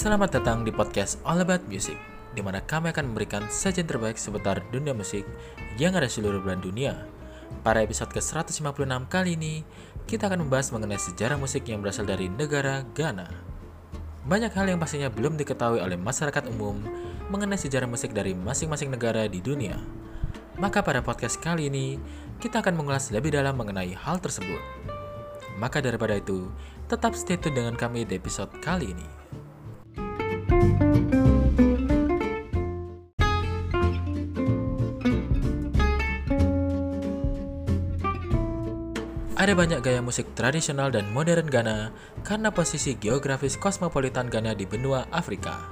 Selamat datang di podcast All About Music, di mana kami akan memberikan sajian terbaik seputar dunia musik yang ada seluruh belahan dunia. Pada episode ke-156 kali ini, kita akan membahas mengenai sejarah musik yang berasal dari negara Ghana. Banyak hal yang pastinya belum diketahui oleh masyarakat umum mengenai sejarah musik dari masing-masing negara di dunia. Maka pada podcast kali ini, kita akan mengulas lebih dalam mengenai hal tersebut. Maka daripada itu, tetap stay tune dengan kami di episode kali ini. Ada banyak gaya musik tradisional dan modern Ghana karena posisi geografis kosmopolitan Ghana di benua Afrika.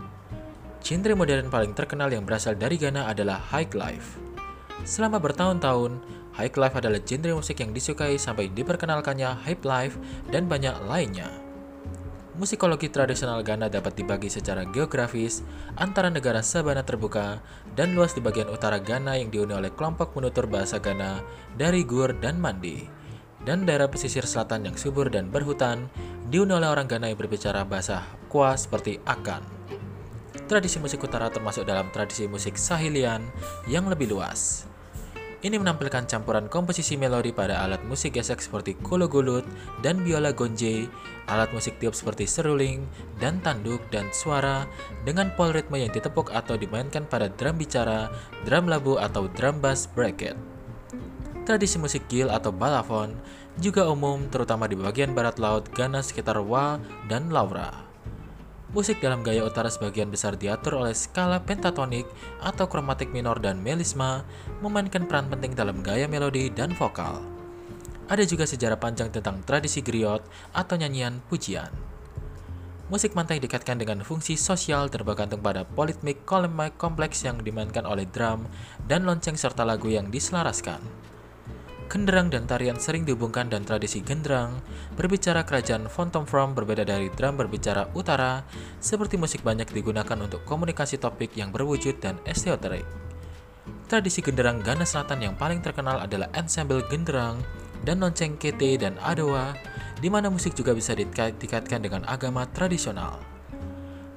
Genre modern paling terkenal yang berasal dari Ghana adalah High Life. Selama bertahun-tahun, High Life adalah genre musik yang disukai sampai diperkenalkannya Hype Life dan banyak lainnya. Musikologi tradisional Ghana dapat dibagi secara geografis antara negara sabana terbuka dan luas di bagian utara Ghana yang dihuni oleh kelompok penutur bahasa Ghana dari Gur dan Mandi dan daerah pesisir selatan yang subur dan berhutan dihuni oleh orang Ghana yang berbicara bahasa Kwa seperti Akan. Tradisi musik utara termasuk dalam tradisi musik Sahilian yang lebih luas. Ini menampilkan campuran komposisi melodi pada alat musik gesek seperti kologulut dan biola gonje, alat musik tiup seperti seruling, dan tanduk dan suara dengan pol ritme yang ditepuk atau dimainkan pada drum bicara, drum labu atau drum bass bracket. Tradisi musik Gil atau balafon juga umum terutama di bagian barat laut Ghana sekitar Wa dan Laura. Musik dalam gaya utara sebagian besar diatur oleh skala pentatonik atau kromatik minor dan melisma, memainkan peran penting dalam gaya melodi dan vokal. Ada juga sejarah panjang tentang tradisi griot atau nyanyian pujian. Musik mantai dikaitkan dengan fungsi sosial tergantung pada politmik kolemik kompleks yang dimainkan oleh drum dan lonceng serta lagu yang diselaraskan. Genderang dan tarian sering dihubungkan dan tradisi genderang berbicara kerajaan Fontom From berbeda dari drum berbicara utara, seperti musik banyak digunakan untuk komunikasi topik yang berwujud dan esoterik. Tradisi genderang Ghana Selatan yang paling terkenal adalah ensemble genderang dan lonceng kete dan adowa, di mana musik juga bisa dikaitkan dengan agama tradisional.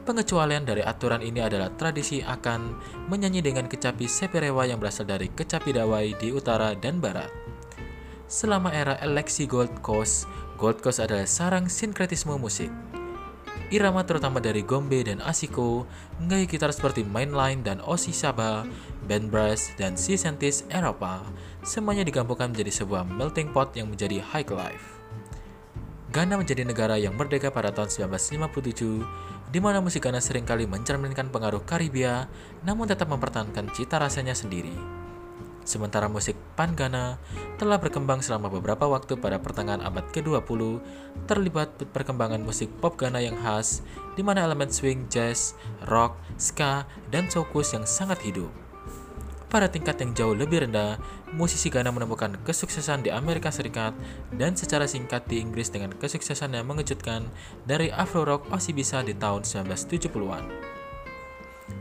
Pengecualian dari aturan ini adalah tradisi akan menyanyi dengan kecapi seperewa yang berasal dari kecapi dawai di utara dan barat. Selama era eleksi Gold Coast, Gold Coast adalah sarang sinkretisme musik. Irama terutama dari Gombe dan Asiko, gaya gitar seperti Mainline dan Osi Saba, band brass, dan Sisentis Eropa, semuanya digabungkan menjadi sebuah melting pot yang menjadi high life. Ghana menjadi negara yang merdeka pada tahun 1957, di mana musik Ghana sering kali mencerminkan pengaruh Karibia, namun tetap mempertahankan cita rasanya sendiri. Sementara musik Pan Ghana telah berkembang selama beberapa waktu pada pertengahan abad ke-20, terlibat perkembangan musik pop Ghana yang khas, di mana elemen swing, jazz, rock, ska, dan soukous yang sangat hidup. Pada tingkat yang jauh lebih rendah, musisi Ghana menemukan kesuksesan di Amerika Serikat dan secara singkat di Inggris dengan kesuksesan yang mengejutkan dari Afro Rock Osibisa di tahun 1970-an.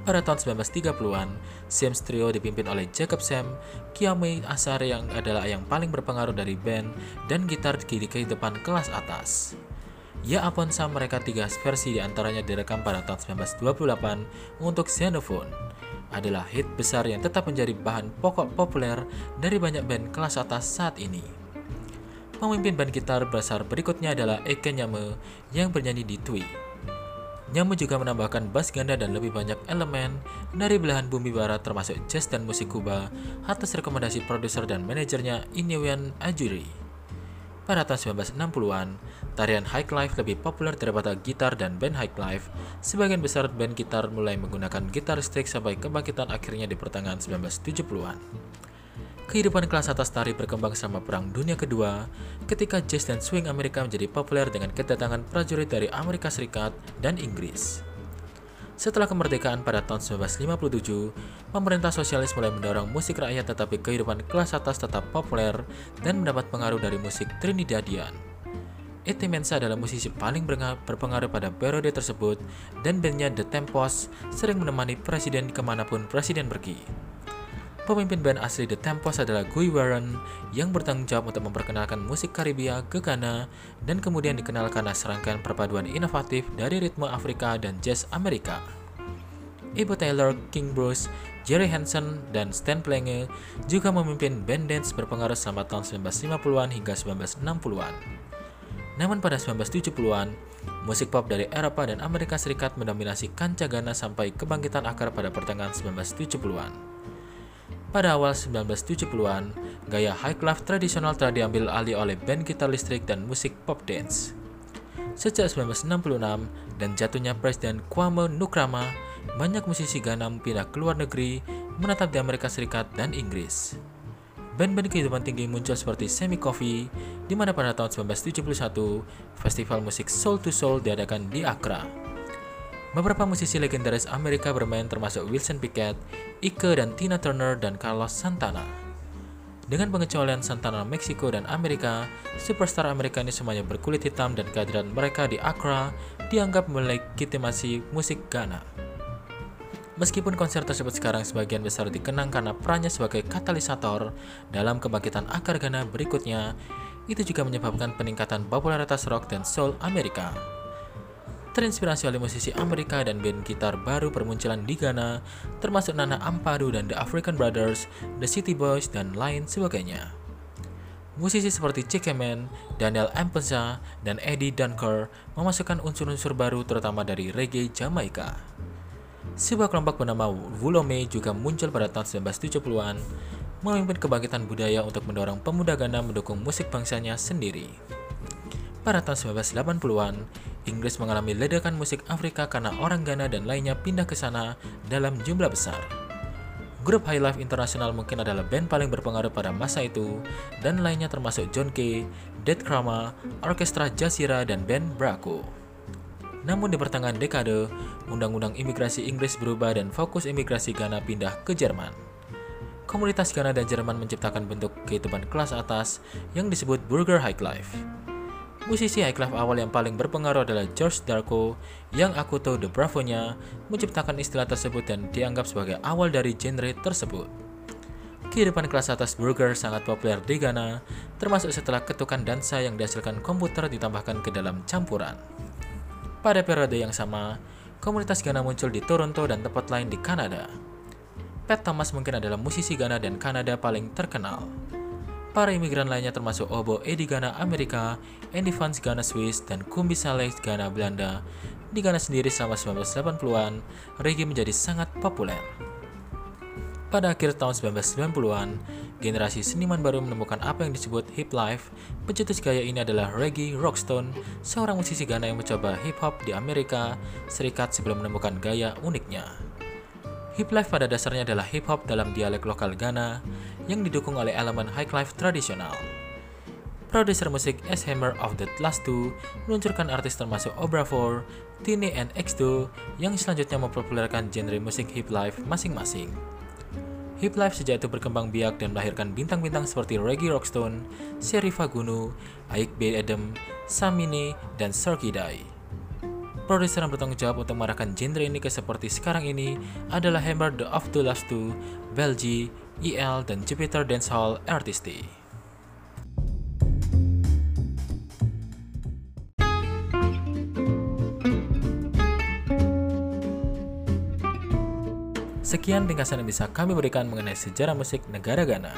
Pada tahun 1930-an, Sims Trio dipimpin oleh Jacob Sam, Kiame Asar yang adalah yang paling berpengaruh dari band, dan gitar di kehidupan kelas atas. Ya Aponsa mereka tiga versi di antaranya direkam pada tahun 1928 untuk Xenophone adalah hit besar yang tetap menjadi bahan pokok populer dari banyak band kelas atas saat ini. Pemimpin band gitar besar berikutnya adalah Eke Nyame yang bernyanyi di Tui. Nyamu juga menambahkan bass ganda dan lebih banyak elemen dari belahan bumi barat termasuk jazz dan musik Kuba atas rekomendasi produser dan manajernya Inewian Ajuri. Pada tahun 1960-an, tarian High Life lebih populer daripada gitar dan band High Life. Sebagian besar band gitar mulai menggunakan gitar stick sampai kebangkitan akhirnya di pertengahan 1970-an. Kehidupan kelas atas tari berkembang selama Perang Dunia Kedua, ketika jazz dan swing Amerika menjadi populer dengan kedatangan prajurit dari Amerika Serikat dan Inggris. Setelah kemerdekaan pada tahun 1957, pemerintah sosialis mulai mendorong musik rakyat tetapi kehidupan kelas atas tetap populer dan mendapat pengaruh dari musik Trinidadian. Ete Mensa adalah musisi paling berpengaruh pada periode tersebut dan bandnya The Tempos sering menemani presiden ke mana pun presiden pergi. Pemimpin band asli The Tempos adalah Guy Warren yang bertanggung jawab untuk memperkenalkan musik Karibia ke Ghana dan kemudian dikenal karena serangkaian perpaduan inovatif dari ritme Afrika dan jazz Amerika. Ibu Taylor, King Bruce, Jerry Hansen, dan Stan Plenge juga memimpin band dance berpengaruh selama tahun 1950-an hingga 1960-an. Namun pada 1970-an, musik pop dari Eropa dan Amerika Serikat mendominasi kancah Ghana sampai kebangkitan akar pada pertengahan 1970-an. Pada awal 1970-an, gaya high class tradisional telah diambil alih oleh band gitar listrik dan musik pop dance. Sejak 1966 dan jatuhnya Presiden Kwame Nkrumah, banyak musisi Ghana pindah ke luar negeri, menetap di Amerika Serikat dan Inggris. Band-band kehidupan tinggi muncul seperti Semi Coffee, di mana pada tahun 1971, festival musik Soul to Soul diadakan di Accra. Beberapa musisi legendaris Amerika bermain termasuk Wilson Pickett, Ike dan Tina Turner dan Carlos Santana. Dengan pengecualian Santana Meksiko dan Amerika, superstar Amerika ini semuanya berkulit hitam dan kehadiran mereka di Accra dianggap melegitimasi musik Ghana. Meskipun konser tersebut sekarang sebagian besar dikenang karena perannya sebagai katalisator dalam kebangkitan akar Ghana berikutnya, itu juga menyebabkan peningkatan popularitas rock dan soul Amerika terinspirasi oleh musisi Amerika dan band gitar baru permunculan di Ghana, termasuk Nana Ampadu dan The African Brothers, The City Boys, dan lain sebagainya. Musisi seperti Chikemen, Daniel Ampenza, dan Eddie Dunker memasukkan unsur-unsur baru terutama dari reggae Jamaika. Sebuah kelompok bernama Wulome juga muncul pada tahun 1970-an, memimpin kebangkitan budaya untuk mendorong pemuda Ghana mendukung musik bangsanya sendiri. Pada tahun 1980-an, Inggris mengalami ledakan musik Afrika karena orang Ghana dan lainnya pindah ke sana dalam jumlah besar. Grup High Life International mungkin adalah band paling berpengaruh pada masa itu, dan lainnya termasuk John Kay, Dead Krama, Orkestra Jazeera, dan band Braco. Namun di pertengahan dekade, undang-undang imigrasi Inggris berubah dan fokus imigrasi Ghana pindah ke Jerman. Komunitas Ghana dan Jerman menciptakan bentuk kehidupan kelas atas yang disebut Burger High Life. Musisi highclef awal yang paling berpengaruh adalah George Darko yang aku tahu The Bravo-nya menciptakan istilah tersebut dan dianggap sebagai awal dari genre tersebut. Kehidupan kelas atas burger sangat populer di Ghana, termasuk setelah ketukan dansa yang dihasilkan komputer ditambahkan ke dalam campuran. Pada periode yang sama, komunitas Ghana muncul di Toronto dan tempat lain di Kanada. Pat Thomas mungkin adalah musisi Ghana dan Kanada paling terkenal. Para imigran lainnya termasuk Obo Edi Ghana Amerika, Andy Vance Ghana Swiss, dan Kumbi Saleh Ghana Belanda. Di Ghana sendiri selama 1980-an, reggae menjadi sangat populer. Pada akhir tahun 1990-an, generasi seniman baru menemukan apa yang disebut hip life. Pencetus gaya ini adalah Reggie Rockstone, seorang musisi Ghana yang mencoba hip hop di Amerika Serikat sebelum menemukan gaya uniknya. Hip life pada dasarnya adalah hip hop dalam dialek lokal Ghana yang didukung oleh elemen high life tradisional. Produser musik S Hammer of the Last Two meluncurkan artis termasuk Obrafor, Tini and X2 yang selanjutnya mempopulerkan genre musik hip life masing-masing. Hip life sejak itu berkembang biak dan melahirkan bintang-bintang seperti Reggie Rockstone, Sherifa Gunu, Ike B. Adam, Samini, dan Sarky Dai. Produser yang bertanggung jawab untuk mengarahkan genre ini ke seperti sekarang ini adalah Hammer The of the Last Two, Belgi, EL, dan Jupiter Dancehall Artisty. Sekian ringkasan yang bisa kami berikan mengenai sejarah musik negara Ghana.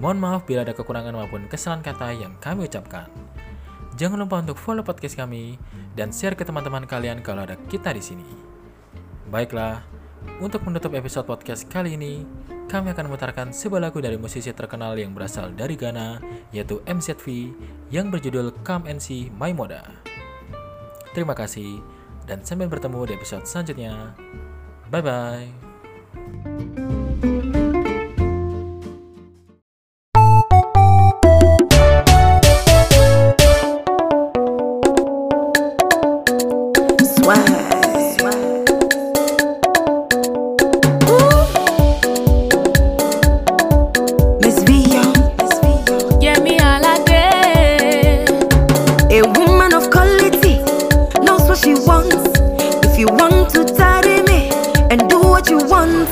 Mohon maaf bila ada kekurangan maupun kesalahan kata yang kami ucapkan. Jangan lupa untuk follow podcast kami dan share ke teman-teman kalian kalau ada kita di sini. Baiklah, untuk menutup episode podcast kali ini, kami akan memutarkan sebuah lagu dari musisi terkenal yang berasal dari Ghana, yaitu MZV, yang berjudul Come and See My Moda. Terima kasih, dan sampai bertemu di episode selanjutnya. Bye-bye.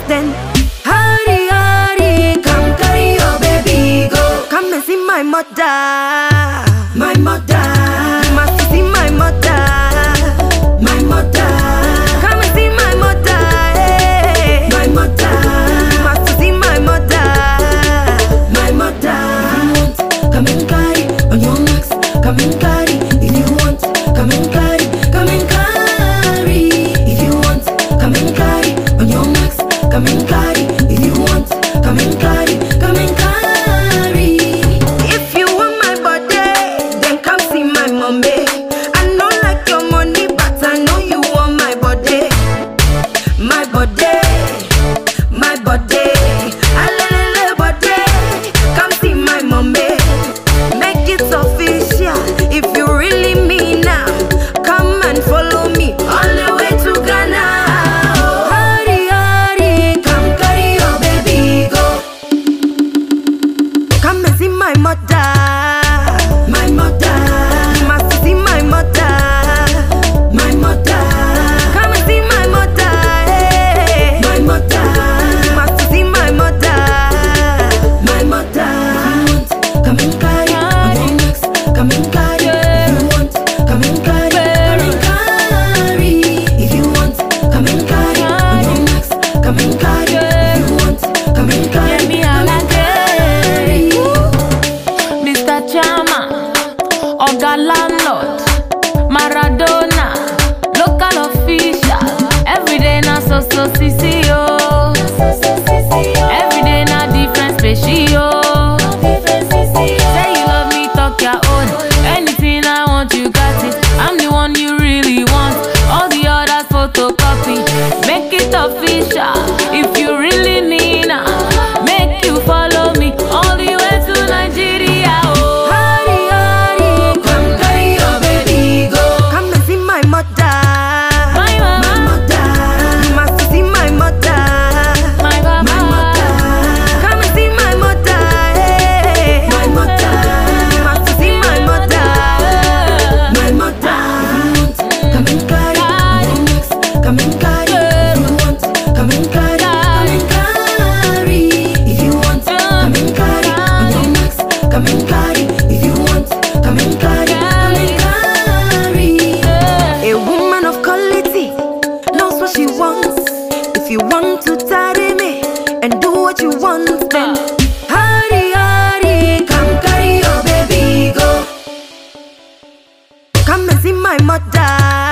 then Hurry, hurry, come carry your baby go. Come and see my mother. My mother. You must see my mother. My mother. Come and see my mother hey. My mother. You must see my mother. My mother. Come and carry on your marks Come and carry if you want. Come and carry, come and carry. coming, Clary. my mother.